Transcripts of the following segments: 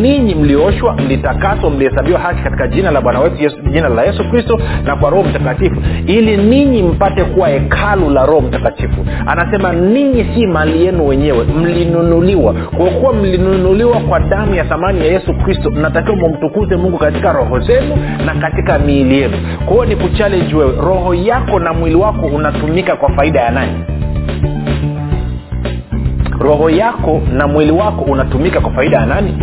ninyi mlioshwa mlitakaswa mlihesabiwa haki katika jina la bwana wetu yesu, jina la yesu kristo na kwa roho mtakatifu ili ninyi mpate kuwa hekalu la roho mtakatifu. Anasema ninyi si mali yenu wenyewe mlinunuliwa. Kwa kuwa mlinunuliwa kwa damu ya thamani ya yesu kristo mnatakiwa mumtukuze mungu katika roho zenu na katika miili yenu. Kwa ni kuchalenji wewe roho yako na mwili wako unatumika kwa faida ya nani? Roho yako na mwili wako unatumika kwa faida ya nani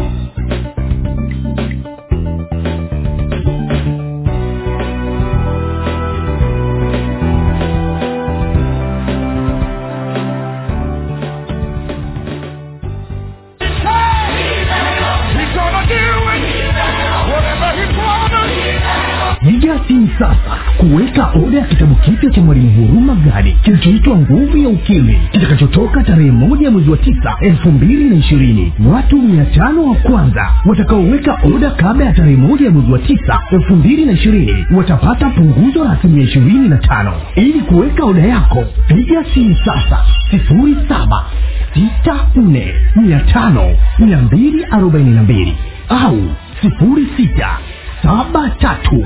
ya kitabu kipya cha mwalimu huruma gadi kilichoitwa nguvu ya ukimwi kitakachotoka tarehe moja mwezi wa tisa elfu mbili na ishirini. Watu mia tano wa kwanza watakaoweka oda kabla ya tarehe moja ya mwezi wa tisa elfu mbili na ishirini watapata punguzo la asilimia ishirini na tano. Ili kuweka oda yako piga simu sasa sifuri saba sita nne mia tano mia mbili arobaini na mbili au sifuri sita saba tatu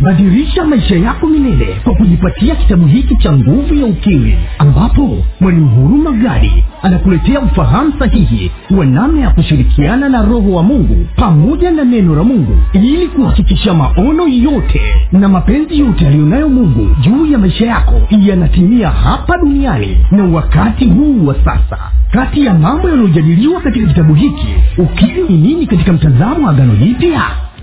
badilisha maisha yako milele kwa kujipatia kitabu hiki cha nguvu ya ukiri ambapo mwalimu huruma gadi anakuletea ufahamu sahihi wa namna ya kushirikiana na roho wa mungu pamoja na neno la mungu ili kuhakikisha maono yote na mapenzi yote aliyonayo mungu juu ya maisha yako yanatimia hapa duniani na wakati huu wa sasa. Kati ya mambo yanayojadiliwa katika kitabu hiki ukiri ni nini katika mtazamo wa agano jipya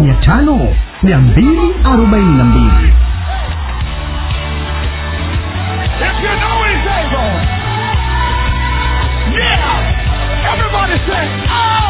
mia tano mia. Everybody say, oh.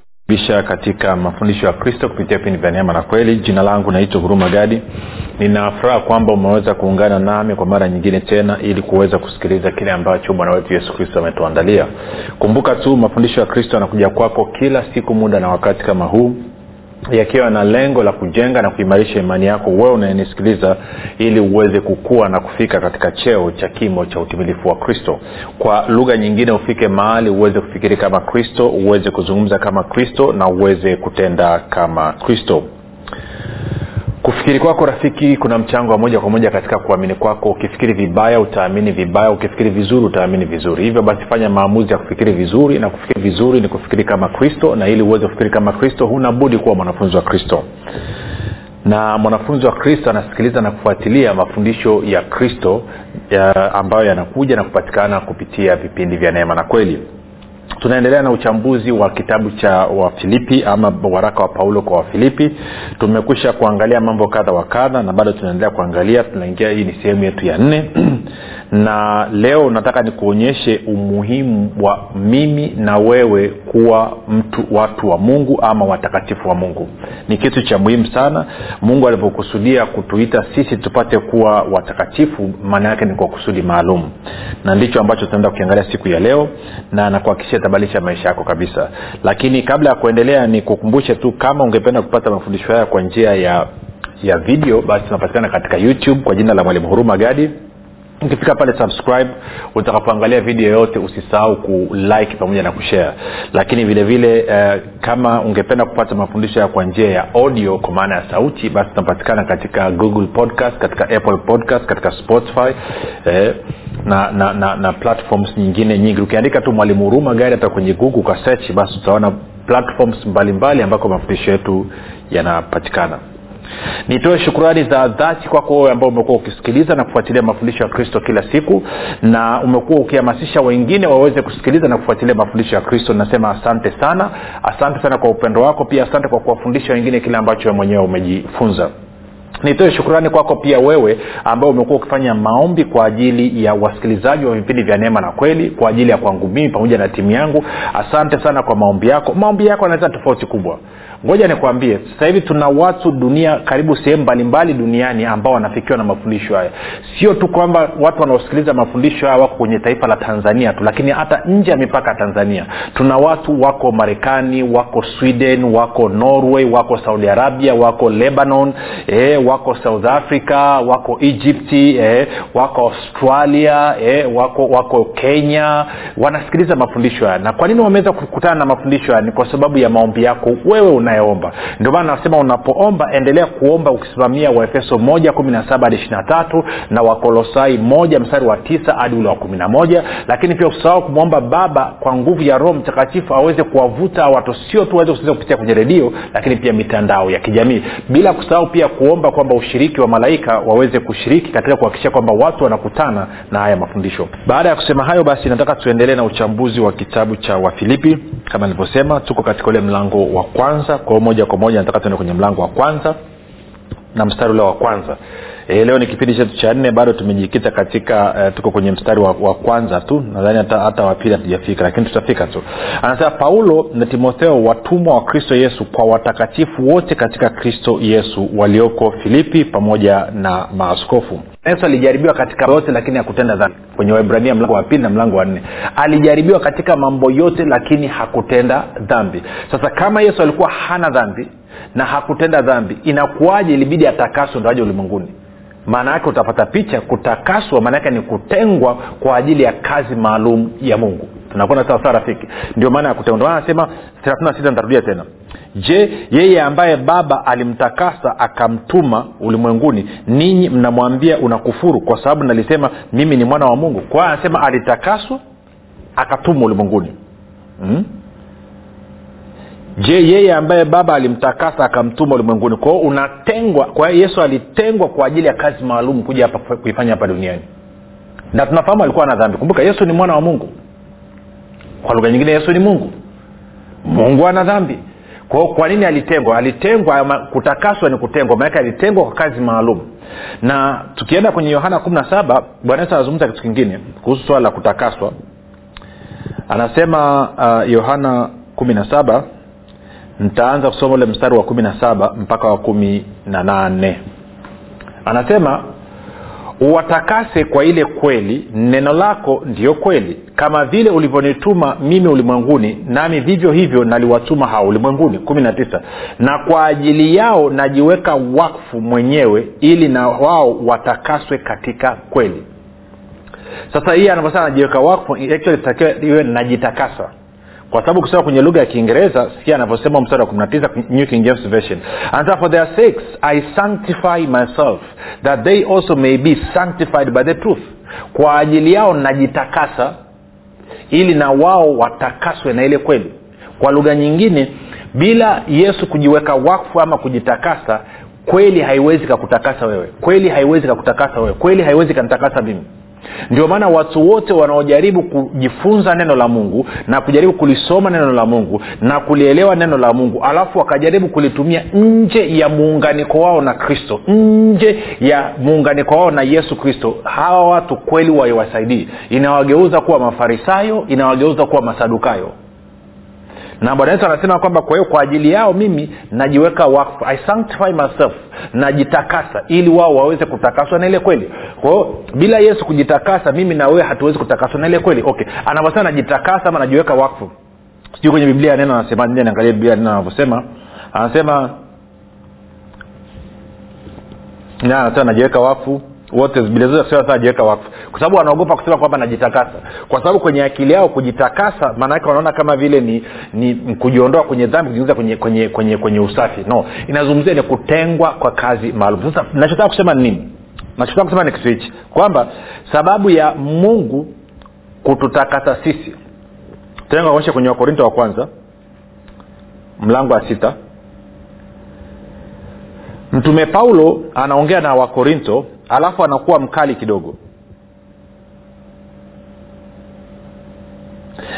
bisha katika mafundisho ya kristo kupitia vipindi vya neema na kweli. Jina langu naitwa huruma gadi. Ninafuraha kwamba umeweza kuungana nami kwa mara nyingine tena ili kuweza kusikiliza kile ambacho bwana wetu yesu kristo ametuandalia. Kumbuka tu mafundisho ya kristo yanakuja kwako kila siku muda na wakati kama huu yakiwa na lengo la kujenga na kuimarisha imani yako wewe unayenisikiliza ili uweze kukua na kufika katika cheo cha kimo cha utimilifu wa kristo. Kwa lugha nyingine ufike mahali uweze kufikiri kama kristo uweze kuzungumza kama kristo na uweze kutenda kama kristo kufikiri kwako rafiki kuna mchango wa moja kwa moja katika kuamini kwako. Ukifikiri vibaya utaamini vibaya. Ukifikiri vizuri utaamini vizuri. Hivyo basi fanya maamuzi ya kufikiri vizuri na kufikiri vizuri ni kufikiri kama kristo na ili uweze kufikiri kama kristo huna budi kuwa mwanafunzi wa kristo. Na mwanafunzi wa kristo anasikiliza na kufuatilia mafundisho ya kristo ya ambayo yanakuja na kupatikana kupitia vipindi vya neema na kweli tunaendelea na uchambuzi wa kitabu cha wafilipi ama waraka wa paulo kwa wafilipi. Tumekwisha kuangalia mambo kadha wa kadha na bado tunaendelea kuangalia. Tunaingia hii ni sehemu yetu ya nne na leo nataka nikuonyeshe umuhimu wa mimi na wewe kuwa mtu watu wa mungu ama watakatifu wa mungu. Ni kitu cha muhimu sana. Mungu alivyokusudia kutuita sisi tupate kuwa watakatifu maana yake ni kwa kusudi maalum. Na ndicho ambacho tunaenda kukiangalia siku ya leo na nakuhakikishia tabadilisha maisha yako kabisa. Lakini kabla ya kuendelea ni kukumbushe tu kama ungependa kupata mafundisho haya kwa njia ya ya video basi tunapatikana katika youtube kwa jina la mwalimu huruma gadi ukifika pale subscribe utakapoangalia video yoyote usisahau kulike pamoja na kushare. Lakini vile vile uh, kama ungependa kupata mafundisho ya kwa njia ya audio kwa maana ya sauti basi tunapatikana katika google podcast katika apple podcast katika spotify eh, na, na, na, na platforms nyingine nyingi. Ukiandika tu mwalimu huruma gari hata kwenye google ukasearch basi utaona platforms mbalimbali ambako mafundisho yetu yanapatikana nitoe shukurani za dhati kwako wewe ambao umekuwa ukisikiliza na kufuatilia mafundisho ya kristo kila siku na umekuwa ukihamasisha wengine waweze kusikiliza na kufuatilia mafundisho ya kristo. Nasema asante sana. Asante sana kwa upendo wako. Pia asante kwa kuwafundisha wengine kile ambacho we mwenyewe umejifunza. Nitoe shukurani kwako pia wewe ambao umekuwa ukifanya maombi kwa ajili ya wasikilizaji wa vipindi vya neema na kweli kwa ajili ya kwangu mimi pamoja na timu yangu. Asante sana kwa maombi yako. Maombi yako yanaleta tofauti kubwa ngoja nikwambie sasa hivi tuna watu dunia karibu sehemu mbalimbali duniani ambao wanafikiwa na mafundisho haya. Sio tu kwamba watu wanaosikiliza mafundisho haya wako kwenye taifa la tanzania tu lakini hata nje ya mipaka ya tanzania. Tuna watu wako marekani wako sweden wako norway wako saudi arabia wako lebanon eh, wako south africa wako egypti eh, wako australia eh, wako wako kenya. Wanasikiliza mafundisho haya. Na kwa nini wameweza kukutana na mafundisho haya? Ni kwa sababu ya maombi yako. Wewe unayeomba ndio maana nasema unapoomba endelea kuomba ukisimamia waefeso moja kumi na wakolosai moja mstari wa tisa hadi ule wa kumi na moja. Lakini pia usisahau kumwomba baba kwa nguvu ya roho mtakatifu aweze kuwavuta watu sio tu waweze kusikiliza kupitia kwenye redio lakini pia mitandao ya kijamii. Bila kusahau pia kuomba kwamba ushiriki wa malaika waweze kushiriki katika kuhakikisha kwamba watu wanakutana na haya mafundisho. Baada ya kusema hayo basi nataka tuendelee na uchambuzi wa kitabu cha wafilipi kama nilivyosema tuko katika ule mlango wa kwanza. Kwa moja kwa moja nataka tuende kwenye mlango wa kwanza na mstari ule wa kwanza e, leo ni kipindi chetu cha nne bado tumejikita katika uh, tuko kwenye mstari wa, wa kwanza tu. Nadhani hata, hata wapili hatujafika lakini tutafika tu. Anasema paulo na timotheo watumwa wa kristo yesu kwa watakatifu wote katika kristo yesu walioko filipi pamoja na maaskofu. Yesu alijaribiwa katika yote lakini hakutenda dhambi. Kwenye waibrania mlango wa pili na mlango wa nne. Alijaribiwa katika mambo yote lakini hakutenda dhambi. Sasa kama yesu alikuwa hana dhambi na hakutenda dhambi inakuwaje? Ilibidi atakaswe ndo aje ulimwenguni maana yake utapata picha kutakaswa maana yake ni kutengwa kwa ajili ya kazi maalum ya mungu. Tunakwenda sawasawa rafiki? Ndio maana ya kutengwa. Maana anasema thelathini sita nitarudia tena. Je yeye ambaye baba alimtakasa akamtuma ulimwenguni ninyi mnamwambia unakufuru kwa sababu nalisema mimi ni mwana wa mungu? Kwa anasema alitakaswa akatumwa ulimwenguni. Hmm? Je yeye ambaye baba alimtakasa akamtuma ulimwenguni? Kwao unatengwa kwa yesu alitengwa kwa ajili ya kazi maalum kuja hapa kuifanya hapa duniani. Na tunafahamu alikuwa na dhambi. Kumbuka yesu ni mwana wa mungu. Kwa lugha nyingine yesu ni mungu. Mungu ana dhambi. Kwao kwa nini alitengwa? Alitengwa kutakaswa ni kutengwa. Maanake alitengwa kwa kazi maalum. Na tukienda kwenye yohana kumi na saba bwana yesu anazungumza kitu kingine kuhusu swala la kutakaswa. Anasema yohana uh, kumi na saba nitaanza kusoma ule mstari wa kumi na saba mpaka wa kumi na nane. Anasema uwatakase kwa ile kweli neno lako ndiyo kweli. Kama vile ulivyonituma mimi ulimwenguni nami vivyo hivyo naliwatuma hao ulimwenguni. kumi na tisa. Na kwa ajili yao najiweka wakfu mwenyewe ili na wao watakaswe katika kweli. Sasa hii anavyosema najiweka wakfu actually iwe najitakasa kwa sababu kusema kwenye lugha ya kiingereza sikia anavyosema mstari wa 19 new king james version. Anasema for their sakes i sanctify myself that they also may be sanctified by the truth. Kwa ajili yao najitakasa ili na wao watakaswe na ile kweli. Kwa lugha nyingine bila yesu kujiweka wakfu ama kujitakasa kweli haiwezi kakutakasa wewe. Kweli haiwezi kakutakasa wewe. Kweli haiwezi kanitakasa mimi ndio maana watu wote wanaojaribu kujifunza neno la mungu na kujaribu kulisoma neno la mungu na kulielewa neno la mungu alafu wakajaribu kulitumia nje ya muunganiko wao na kristo nje ya muunganiko wao na yesu kristo hawa watu kweli waiwasaidii inawageuza kuwa mafarisayo inawageuza kuwa masadukayo na bwana yesu anasema kwamba kwa hiyo kwa ajili yao mimi najiweka wakfu. I sanctify myself najitakasa ili wao waweze kutakaswa na ile kweli. Kwa hiyo bila yesu kujitakasa mimi na wewe hatuwezi kutakaswa na ile kweli. Okay. Anavyosema najitakasa ama najiweka wakfu. Sijui kwenye biblia neno anasema nje niangalia biblia neno anavyosema. Anasema na anasema najiweka wakfu wote najiweka wakfu. Kwa sababu wanaogopa kusema kwamba najitakasa. Kwa sababu kwenye akili yao kujitakasa maanaake wanaona kama vile ni, ni kujiondoa kwenye dhambi kujiingiza kwenye kwenye kwenye kwenye usafi. No. Inazungumzia ni kutengwa kwa kazi maalum. Sasa nachotaka kusema ni nini? Nachotaka kusema ni kitu hichi. Kwamba sababu ya mungu kututakasa sisi. Tengaonyesha kwenye wakorinto wa kwanza mlango wa sita. Mtume paulo anaongea na wakorinto alafu anakuwa mkali kidogo.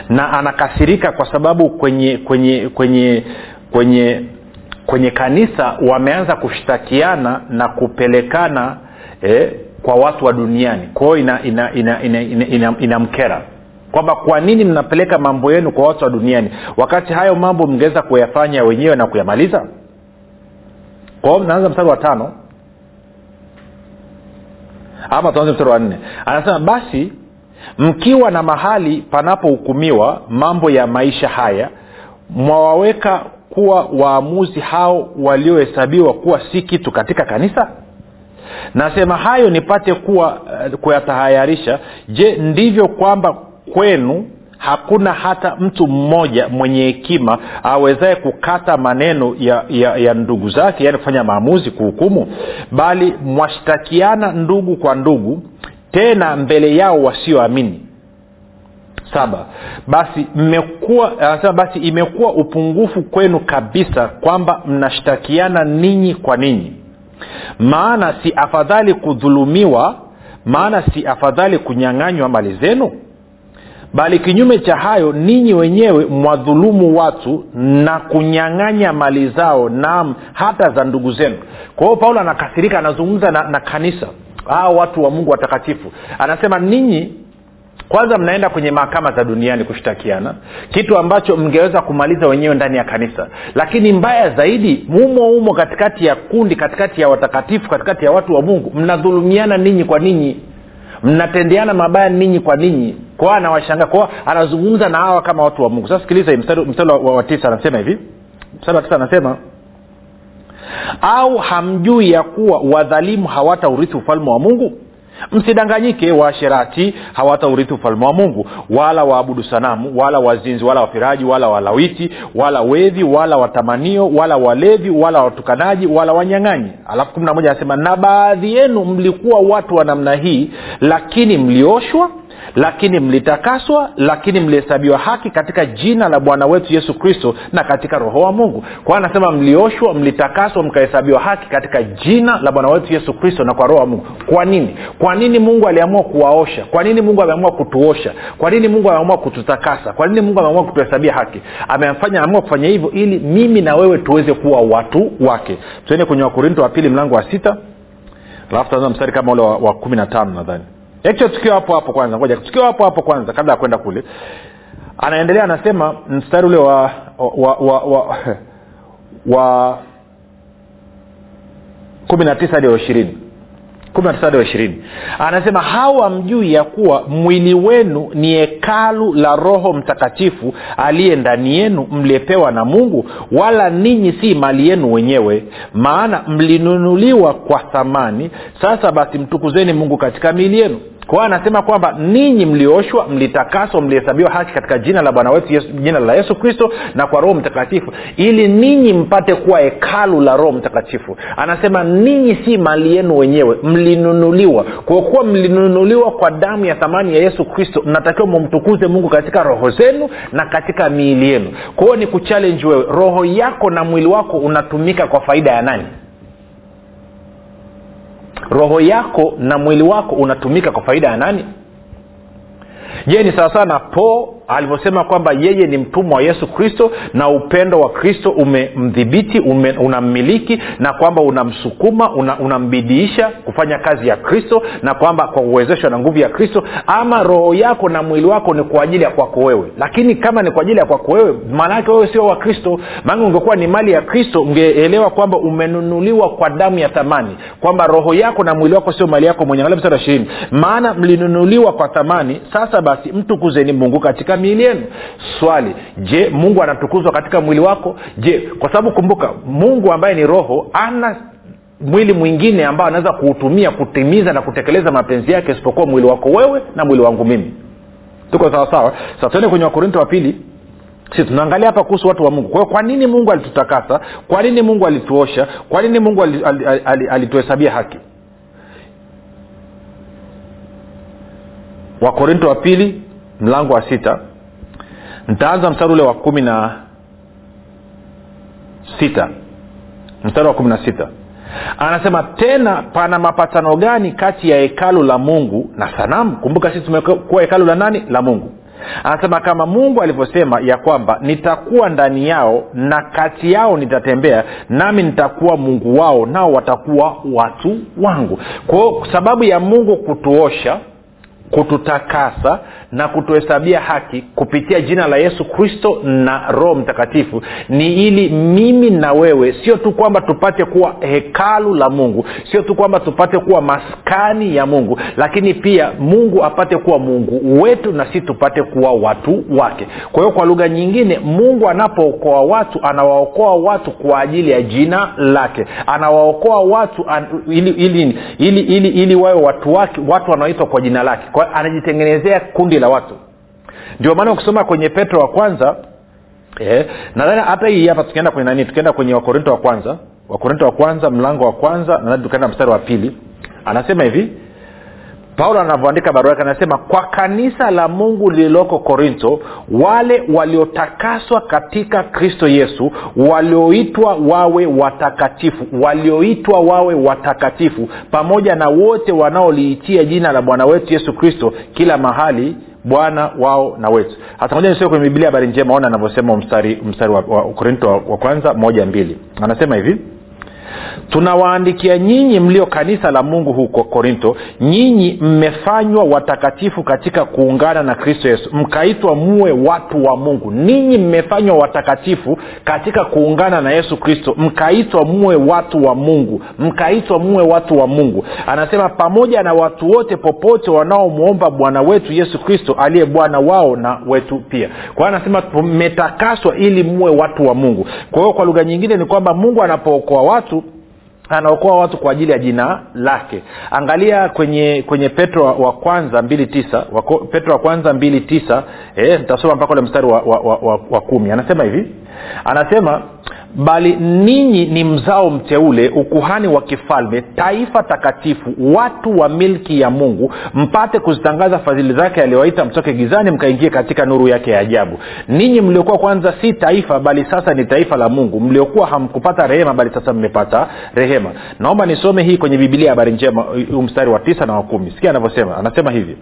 Na anakasirika kwa sababu kwenye kwenye kwenye kwenye kwenye kanisa wameanza kushtakiana na kupelekana eh, kwa watu wa duniani. Kwao inamkera ina, ina, ina, ina, ina, ina, kwamba kwa nini mnapeleka mambo yenu kwa watu wa duniani? Wakati hayo mambo mngeweza kuyafanya wenyewe na kuyamaliza? Kwao mnaanza mstari wa tano ama tuanze mstari wa nne. Anasema basi mkiwa na mahali panapohukumiwa mambo ya maisha haya mwawaweka kuwa waamuzi hao waliohesabiwa kuwa si kitu katika kanisa? Nasema hayo nipate kuwa uh, kuyatahayarisha. Je ndivyo kwamba kwenu hakuna hata mtu mmoja mwenye hekima awezaye kukata maneno ya, ya, ya ndugu zake yaani kufanya maamuzi kuhukumu bali mwashtakiana ndugu kwa ndugu tena mbele yao wasioamini. Saba basi mmekuwa anasema basi imekuwa upungufu kwenu kabisa kwamba mnashtakiana ninyi kwa ninyi. Maana si afadhali kudhulumiwa maana si afadhali kunyang'anywa mali zenu bali kinyume cha hayo ninyi wenyewe mwadhulumu watu na kunyang'anya mali zao nam hata za ndugu zenu. Kwa hiyo paulo anakasirika anazungumza na, na kanisa. Aa watu wa mungu watakatifu. Anasema ninyi kwanza mnaenda kwenye mahakama za duniani kushtakiana kitu ambacho mngeweza kumaliza wenyewe ndani ya kanisa. Lakini mbaya zaidi mumo umo katikati ya kundi katikati ya watakatifu katikati ya watu wa mungu. Mnadhulumiana ninyi kwa ninyi mnatendeana mabaya ninyi kwa ninyi. Kwao anawashangaa. Kwao anazungumza na hawa kama watu wa mungu. Sasa sikiliza mstari wa, wa tisa anasema hivi. Mstari wa tisa anasema au hamjui ya kuwa wadhalimu hawata urithi ufalme wa mungu msidanganyike waasherati hawata urithi ufalme wa mungu wala waabudu sanamu wala wazinzi wala wapiraji wala walawiti wala wevi wala watamanio wala walevi wala watukanaji wala wanyang'anyi. Alafu kumi na moja anasema na baadhi yenu mlikuwa watu wa namna hii lakini mlioshwa lakini mlitakaswa lakini mlihesabiwa haki katika jina la bwana wetu yesu kristo na katika roho wa mungu. Kwa anasema mlioshwa mlitakaswa mkahesabiwa haki katika jina la bwana wetu yesu kristo na kwa roho wa mungu. Kwa nini? Kwa nini mungu aliamua kuwaosha? Kwa nini mungu ameamua kutuosha? Kwa nini mungu ameamua kututakasa? Kwa nini mungu ameamua kutuhesabia haki? Amefanya ameamua kufanya hivyo ili mimi na wewe tuweze kuwa watu wake. Tuende kwenye wakorinto wa pili mlango wa sita. Alafu taanza mstari kama ule wa, kumi na tano nadhani actually tukiwa hapo hapo kwanza ngoja tukiwa hapo hapo kwanza kabla ya kwenda kule anaendelea anasema mstari ule wa wa wa, wa, wa kumi na tisa hadi wa ishirini. Kumi na tisa hadi ishirini. Anasema hawa mjui ya kuwa mwili wenu ni hekalu la roho mtakatifu aliye ndani yenu mliyepewa na mungu wala ninyi si mali yenu wenyewe. Maana mlinunuliwa kwa thamani. Sasa basi mtukuzeni mungu katika miili yenu kwa anasema kwamba ninyi mlioshwa mlitakaswa mlihesabiwa haki katika jina la bwana wetu yesu, jina la yesu kristo na kwa roho mtakatifu ili ninyi mpate kuwa hekalu la roho mtakatifu. Anasema ninyi si mali yenu wenyewe mlinunuliwa. Kwa kuwa mlinunuliwa kwa damu ya thamani ya yesu kristo mnatakiwa mumtukuze mungu katika roho zenu na katika miili yenu. Kwa hiyo ni kuchallenge wewe roho yako na mwili wako unatumika kwa faida ya nani roho yako na mwili wako unatumika kwa faida ya nani? Je ni sawasawa na po alivyosema kwamba yeye ni mtumwa wa yesu kristo na upendo wa kristo umemdhibiti ume, unammiliki na kwamba unamsukuma unambidiisha una kufanya kazi ya kristo na kwamba kwa uwezeshwa na nguvu ya kristo ama roho yako na mwili wako ni kwa ajili ya kwako wewe. Lakini kama ni kwa ajili ya kwako wewe maanaake wewe sio wa kristo. Maana ungekuwa ni mali ya kristo ungeelewa kwamba umenunuliwa kwa damu ya thamani kwamba roho yako na mwili wako sio mali yako mwenye ishirini. Maana mlinunuliwa kwa thamani sasa basi mtukuzeni mungu katika miili yenu? Swali je mungu anatukuzwa katika mwili wako? Je kwa sababu kumbuka mungu ambaye ni roho ana mwili mwingine ambao anaweza kuutumia kutimiza na kutekeleza mapenzi yake isipokuwa mwili wako wewe na mwili wangu mimi. Tuko sawasawa sasa tuende kwenye wakorinto wa pili. Si tunaangalia hapa kuhusu watu wa mungu. Kwa hiyo kwa nini mungu alitutakasa? Kwa nini mungu alituosha? Kwa nini mungu alituhesabia haki? Wakorinto wa pili mlango wa sita. Ntaanza mstari ule wa kumi na sita. Mstari wa kumi na sita. Anasema tena pana mapatano gani kati ya hekalu la mungu na sanamu? Kumbuka sisi tumekuwa hekalu la nani? La mungu. Anasema kama mungu alivyosema ya kwamba nitakuwa ndani yao na kati yao nitatembea nami nitakuwa mungu wao nao watakuwa watu wangu. Kwao sababu ya mungu kutuosha kututakasa na kutuhesabia haki kupitia jina la yesu kristo na roho mtakatifu ni ili mimi na wewe sio tu kwamba tupate kuwa hekalu la mungu sio tu kwamba tupate kuwa maskani ya mungu lakini pia mungu apate kuwa mungu wetu na si tupate kuwa watu wake. Kwa hiyo kwa lugha nyingine mungu anapookoa watu anawaokoa watu kwa ajili ya jina lake. Anawaokoa watu an, ili, ili, ili, ili, ili wawe watu wake watu wanaoitwa kwa jina lake. Kwa anajitengenezea kundi la watu. Ndio maana ukisoma kwenye petro wa kwanza eh, nadhani hata hii hapa tukienda kwenye nani tukienda kwenye wakorinto wa kwanza wakorinto wa kwanza mlango wa kwanza nadhani tukaenda mstari wa pili anasema hivi paulo anavyoandika barua yake anasema kwa kanisa la mungu lililoko korintho wale waliotakaswa katika kristo yesu walioitwa wawe watakatifu walioitwa wawe watakatifu pamoja na wote wanaoliitia jina la bwana wetu yesu kristo kila mahali bwana wao na wetu. Hasa moja nisio kwenye biblia habari njema ona anavyosema mstari, mstari wa, wa korinto wa, wa kwanza moja mbili. Anasema hivi tunawaandikia nyinyi mlio kanisa la mungu huko korinto nyinyi mmefanywa watakatifu katika kuungana na kristo yesu. Mkaitwa muwe watu wa mungu. Ninyi mmefanywa watakatifu katika kuungana na yesu kristo. Mkaitwa muwe watu wa mungu. Mkaitwa muwe watu wa mungu. Anasema pamoja na watu wote popote wanaomwomba bwana wetu yesu kristo aliye bwana wao na wetu pia. Kwa anasema mmetakaswa ili muwe watu wa mungu. Kwa hiyo kwa lugha nyingine ni kwamba mungu anapookoa watu anaokoa watu kwa ajili ya jina lake. Angalia kwenye kwenye petro wa, wa kwanza mbili tisa wako, petro wa kwanza mbili tisa eh, nitasoma mpaka ule mstari wa, wa, wa, wa, wa kumi. Anasema hivi anasema bali ninyi ni mzao mteule ukuhani wa kifalme taifa takatifu watu wa milki ya mungu mpate kuzitangaza fadhili zake aliyowaita mtoke gizani mkaingie katika nuru yake ya ajabu. Ninyi mliokuwa kwanza si taifa bali sasa ni taifa la mungu. Mliokuwa hamkupata rehema bali sasa mmepata rehema naomba nisome hii kwenye bibilia habari njema mstari wa tisa na wa kumi. Sikia anavyosema. Anasema hivi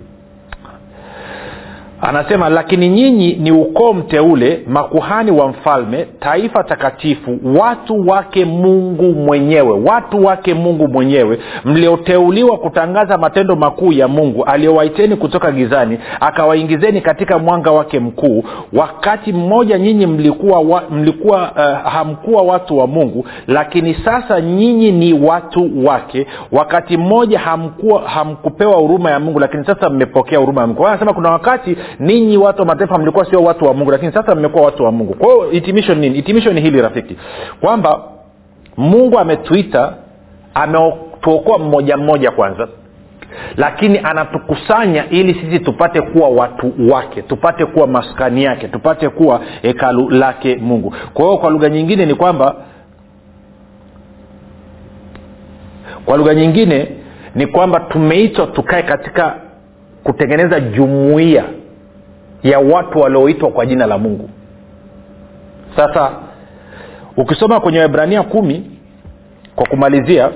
anasema lakini nyinyi ni ukoo mteule makuhani wa mfalme taifa takatifu watu wake mungu mwenyewe watu wake mungu mwenyewe mlioteuliwa kutangaza matendo makuu ya mungu aliyowaiteni kutoka gizani akawaingizeni katika mwanga wake mkuu. Wakati mmoja nyinyi mlikuwa, wa, mlikuwa uh, hamkuwa watu wa mungu lakini sasa nyinyi ni watu wake. Wakati mmoja hamkupewa huruma ya mungu lakini sasa mmepokea huruma ya mungu. Anasema kuna wakati ninyi watu wa mataifa mlikuwa sio watu wa mungu lakini sasa mmekuwa watu wa mungu. Kwa hiyo hitimisho nini? Hitimisho ni hili rafiki kwamba mungu ametuita ametuokoa mmoja mmoja kwanza lakini anatukusanya ili sisi tupate kuwa watu wake tupate kuwa maskani yake tupate kuwa hekalu lake mungu. Kwa hiyo kwa lugha nyingine ni kwamba kwa lugha nyingine ni kwamba tumeitwa tukae katika kutengeneza jumuiya ya watu walioitwa kwa jina la mungu. Sasa ukisoma kwenye waibrania kumi kwa kumalizia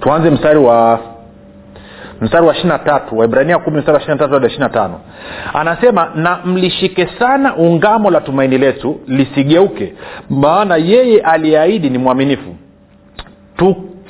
tuanze mstari wa mstari wa ishirina tatu waibrania kumi mstari wa ishirina hadi ishirina tano. Anasema na mlishike sana ungamo la tumaini letu lisigeuke maana yeye aliyeahidi ni mwaminifu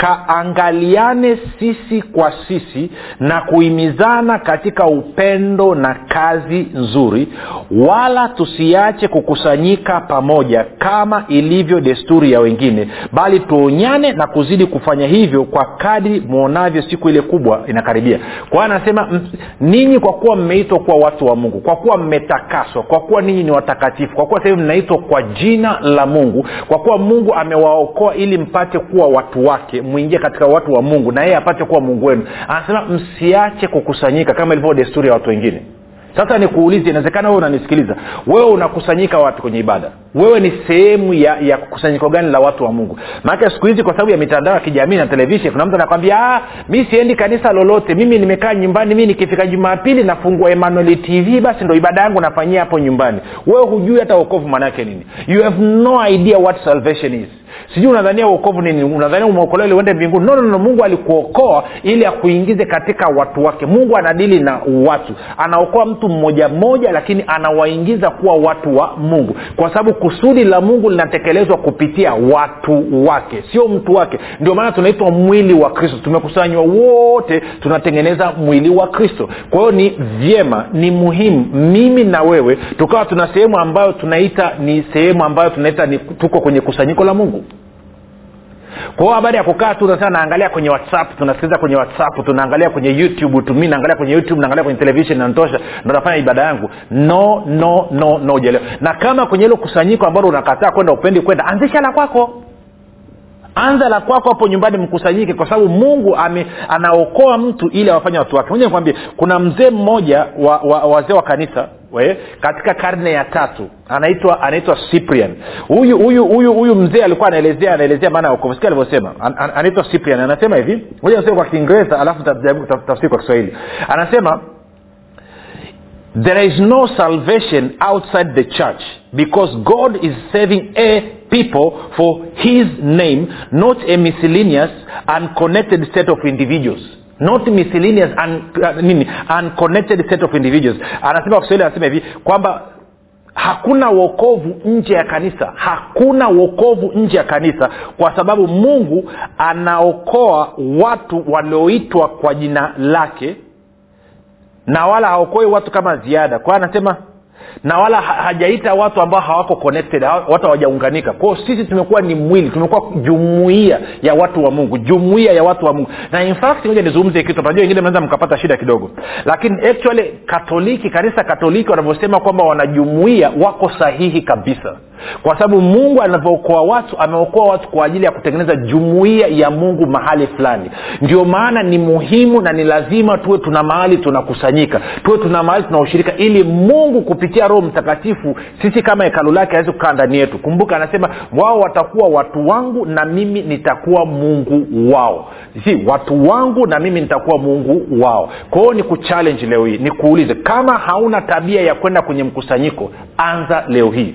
tukaangaliane sisi kwa sisi na kuhimizana katika upendo na kazi nzuri wala tusiache kukusanyika pamoja kama ilivyo desturi ya wengine bali tuonyane na kuzidi kufanya hivyo kwa kadri mwonavyo siku ile kubwa inakaribia. Kwa anasema ninyi kwa kuwa mmeitwa kuwa watu wa mungu kwa kuwa mmetakaswa kwa kuwa ninyi ni watakatifu kwa kuwa sahivi mnaitwa kwa jina la mungu kwa kuwa mungu amewaokoa ili mpate kuwa watu wake mwingie katika watu wa mungu na yeye apate kuwa mungu wenu. Anasema msiache kukusanyika kama ilivyo desturi ya watu wengine. Sasa nikuulize inawezekana wewe unanisikiliza? Wewe unakusanyika watu kwenye ibada wewe ni sehemu ya ya kusanyiko gani la watu wa mungu? Maanake siku hizi kwa sababu ya mitandao ya kijamii na televishen kuna mtu anakwambia "Ah, mi siendi kanisa lolote mimi nimekaa nyumbani mi nikifika jumapili nafungua emanuel tv basi ndo ibada yangu nafanyia hapo nyumbani. Wewe hujui hata uokovu maanaake nini? You have no idea what salvation is. Sijui unadhania uokovu nini? Unadhania umeokolewa ili uende mbinguni? No, no, no mungu alikuokoa ili akuingize katika watu wake. Mungu anadili na watu. Anaokoa mtu mmoja mmoja lakini anawaingiza kuwa watu wa mungu. Kwa sababu kusudi la mungu linatekelezwa kupitia watu wake sio mtu wake. Ndio maana tunaitwa mwili wa kristo. Tumekusanywa wote tunatengeneza mwili wa kristo. Kwa hiyo ni vyema ni muhimu mimi na wewe tukawa tuna sehemu ambayo tunaita ni sehemu ambayo tunaita ni tuko kwenye kusanyiko la mungu kwa hiyo habari ya kukaa tu unasema naangalia kwenye whatsapp tunasikiliza kwenye whatsapp tunaangalia kwenye youtube tumi naangalia kwenye youtube naangalia kwenye television nanitosha ndo ibada yangu. No no no no ujaelewa na kama kwenye hilo kusanyiko ambalo unakataa kwenda upendi kwenda anzisha la kwako. Anza la kwako hapo nyumbani mkusanyike kwa sababu mungu ame, anaokoa mtu ili awafanye watu wake. Moja nikwambie kuna mzee mmoja wa, wa, wazee wa kanisa we, katika karne ya tatu anaitwa anaitwa cyprian. Huyu huyu huyu huyu mzee alikuwa anaelezea anaelezea maana ya wokovu sikia alivyosema. An, an, anaitwa cyprian. Anasema hivi. Moja nasema kwa kiingereza alafu tafsiri kwa kiswahili. Anasema there is no salvation outside the church because god is saving a people for his name not a miscellaneous unconnected set of individuals not miscellaneous un, uh, nini unconnected set of individuals. Anasema kiswahili anasema hivi kwamba hakuna wokovu nje ya kanisa. Hakuna wokovu nje ya kanisa kwa sababu mungu anaokoa watu walioitwa kwa jina lake na wala haokoi watu kama ziada. Kwa anasema na wala hajaita watu ambao hawako connected watu hawajaunganika. Kwao sisi tumekuwa ni mwili tumekuwa jumuia ya watu wa mungu jumuia ya watu wa mungu. Na in fact moja nizungumze kitu najua wengine mnaweza mkapata shida kidogo. Lakini actually katoliki kanisa katoliki wanavyosema kwamba wanajumuia wako sahihi kabisa. Kwa sababu mungu anavyookoa watu ameokoa watu kwa ajili ya kutengeneza jumuia ya mungu mahali fulani. Ndio maana ni muhimu na ni lazima tuwe tuna mahali tunakusanyika. Tuwe tuna mahali tunaushirika ili mungu kupitia roho mtakatifu sisi kama hekalu lake awezi kukaa ndani yetu. Kumbuka anasema wao watakuwa watu wangu na mimi nitakuwa mungu wao. Si watu wangu na mimi nitakuwa mungu wao. Kwa ni kuchallenge leo hii nikuulize kama hauna tabia ya kwenda kwenye mkusanyiko anza leo hii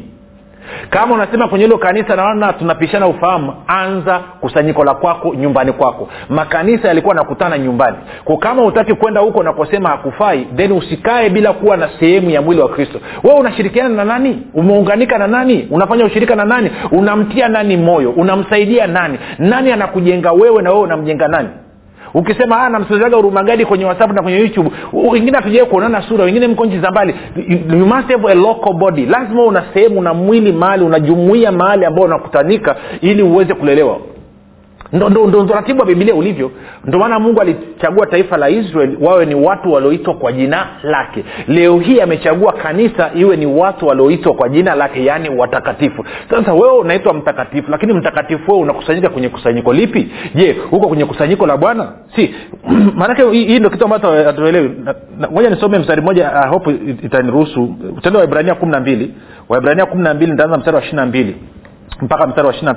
kama unasema kwenye hilo kanisa naona tunapishana ufahamu. Anza kusanyiko la kwako nyumbani kwako. Makanisa yalikuwa nakutana nyumbani. Ko kama utaki kwenda huko nakosema hakufai then usikae bila kuwa na sehemu ya mwili wa kristo. Wewe unashirikiana na nani? Umeunganika na nani? Unafanya ushirika na nani? Unamtia nani moyo? Unamsaidia nani? Nani anakujenga wewe na wewe unamjenga nani ukisema "Ah, namsikilizaga hurumagadi kwenye whatsapp na kwenye youtube. Wengine hatujawai kuonana sura wengine mko nchi za mbali. You, you must have a local body. Lazima una sehemu una mwili mahali unajumuia mahali ambao unakutanika ili uweze kulelewa ndo, ndo, utaratibu wa bibilia ulivyo. Ndo maana mungu alichagua taifa la israel wawe ni watu walioitwa kwa jina lake. Leo hii amechagua kanisa iwe ni watu walioitwa kwa jina lake yaani watakatifu. Sasa wewe unaitwa mtakatifu lakini mtakatifu wewe unakusanyika kwenye kusanyiko lipi? Je huko kwenye kusanyiko la bwana? Si. Maanake hii ndo kitu ambacho hatuelewi. Na- nisome mstari mmoja uh, hope itaniruhusu. Tendo wa ibrania kumi na mbili. Waibrania kumi na mbili nitaanza mstari wa ishiri na mbili mpaka mstari wa ishiri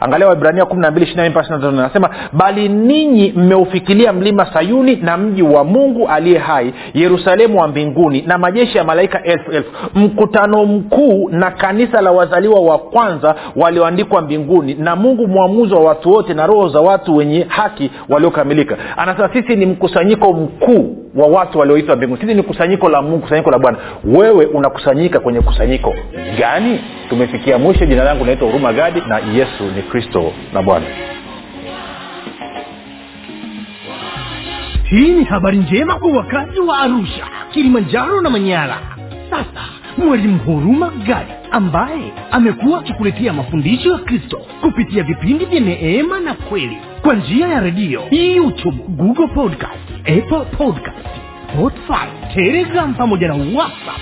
angalia tatu anasema bali ninyi mmeufikilia mlima sayuni na mji wa mungu aliye hai yerusalemu wa mbinguni na majeshi ya malaika elfu elfu. Mkutano mkuu na kanisa la wazaliwa wa kwanza walioandikwa mbinguni na mungu mwamuzi wa watu wote na roho za watu wenye haki waliokamilika. Anasema sisi ni mkusanyiko mkuu wa watu walioitwa mbinguni. Sisi ni kusanyiko la mungu kusanyiko la bwana. Wewe unakusanyika kwenye kusanyiko gani? Tumefikia mwisho jina langu naitwa huruma gadi na yesu ni kristo na bwana. Hii ni habari njema kwa wakazi wa arusha kilimanjaro na manyara. Sasa mwalimu huruma gadi ambaye amekuwa akikuletea mafundisho ya kristo kupitia vipindi vya neema na kweli kwa njia ya redio youtube google podcast apple podcast spotify telegram pamoja na whatsapp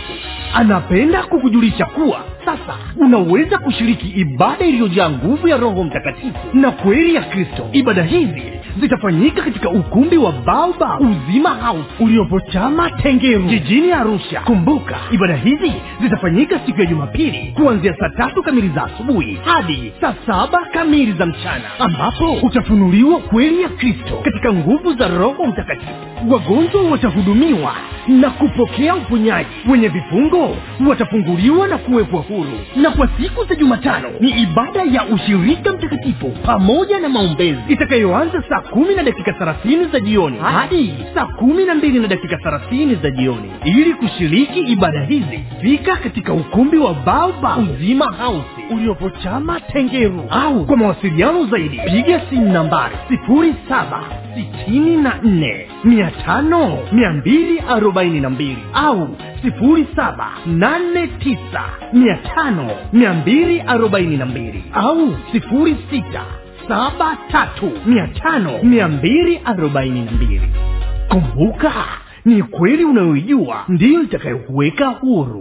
anapenda kukujulisha kuwa sasa unaweza kushiriki ibada iliyojaa nguvu ya roho mtakatifu na kweli ya kristo. Ibada hizi zitafanyika katika ukumbi wa baoba uzima house uliopo chama tengeru jijini arusha. Kumbuka ibada hizi zitafanyika siku ya jumapili kuanzia saa tatu kamili za asubuhi hadi saa saba kamili za mchana ambapo utafunuliwa kweli ya kristo katika nguvu za roho mtakatifu. Wagonjwa watahudumiwa na kupokea uponyaji wenye vifungo watafunguliwa na kuwekwa huru. Na kwa siku za jumatano ni ibada ya ushirika mtakatifu pamoja na maombezi. Itakayoanza saa kumi na dakika thelathini za jioni hadi saa kumi na mbili na dakika thelathini za jioni. Ili kushiriki ibada hizi fika katika ukumbi wa baoba uzima hausi uliopo tengeru au kwa mawasiliano zaidi piga simu nambari sifuri saba sitini na nne mia tano mia mbili arobaini na mbili au sifuri saba nane mia tano mia mbili arobaini na mbili au sifuri sita saba tatu mia tano mia mbili arobaini na kumbuka ni kweli unayoijua ndiyo itakayokuweka huru,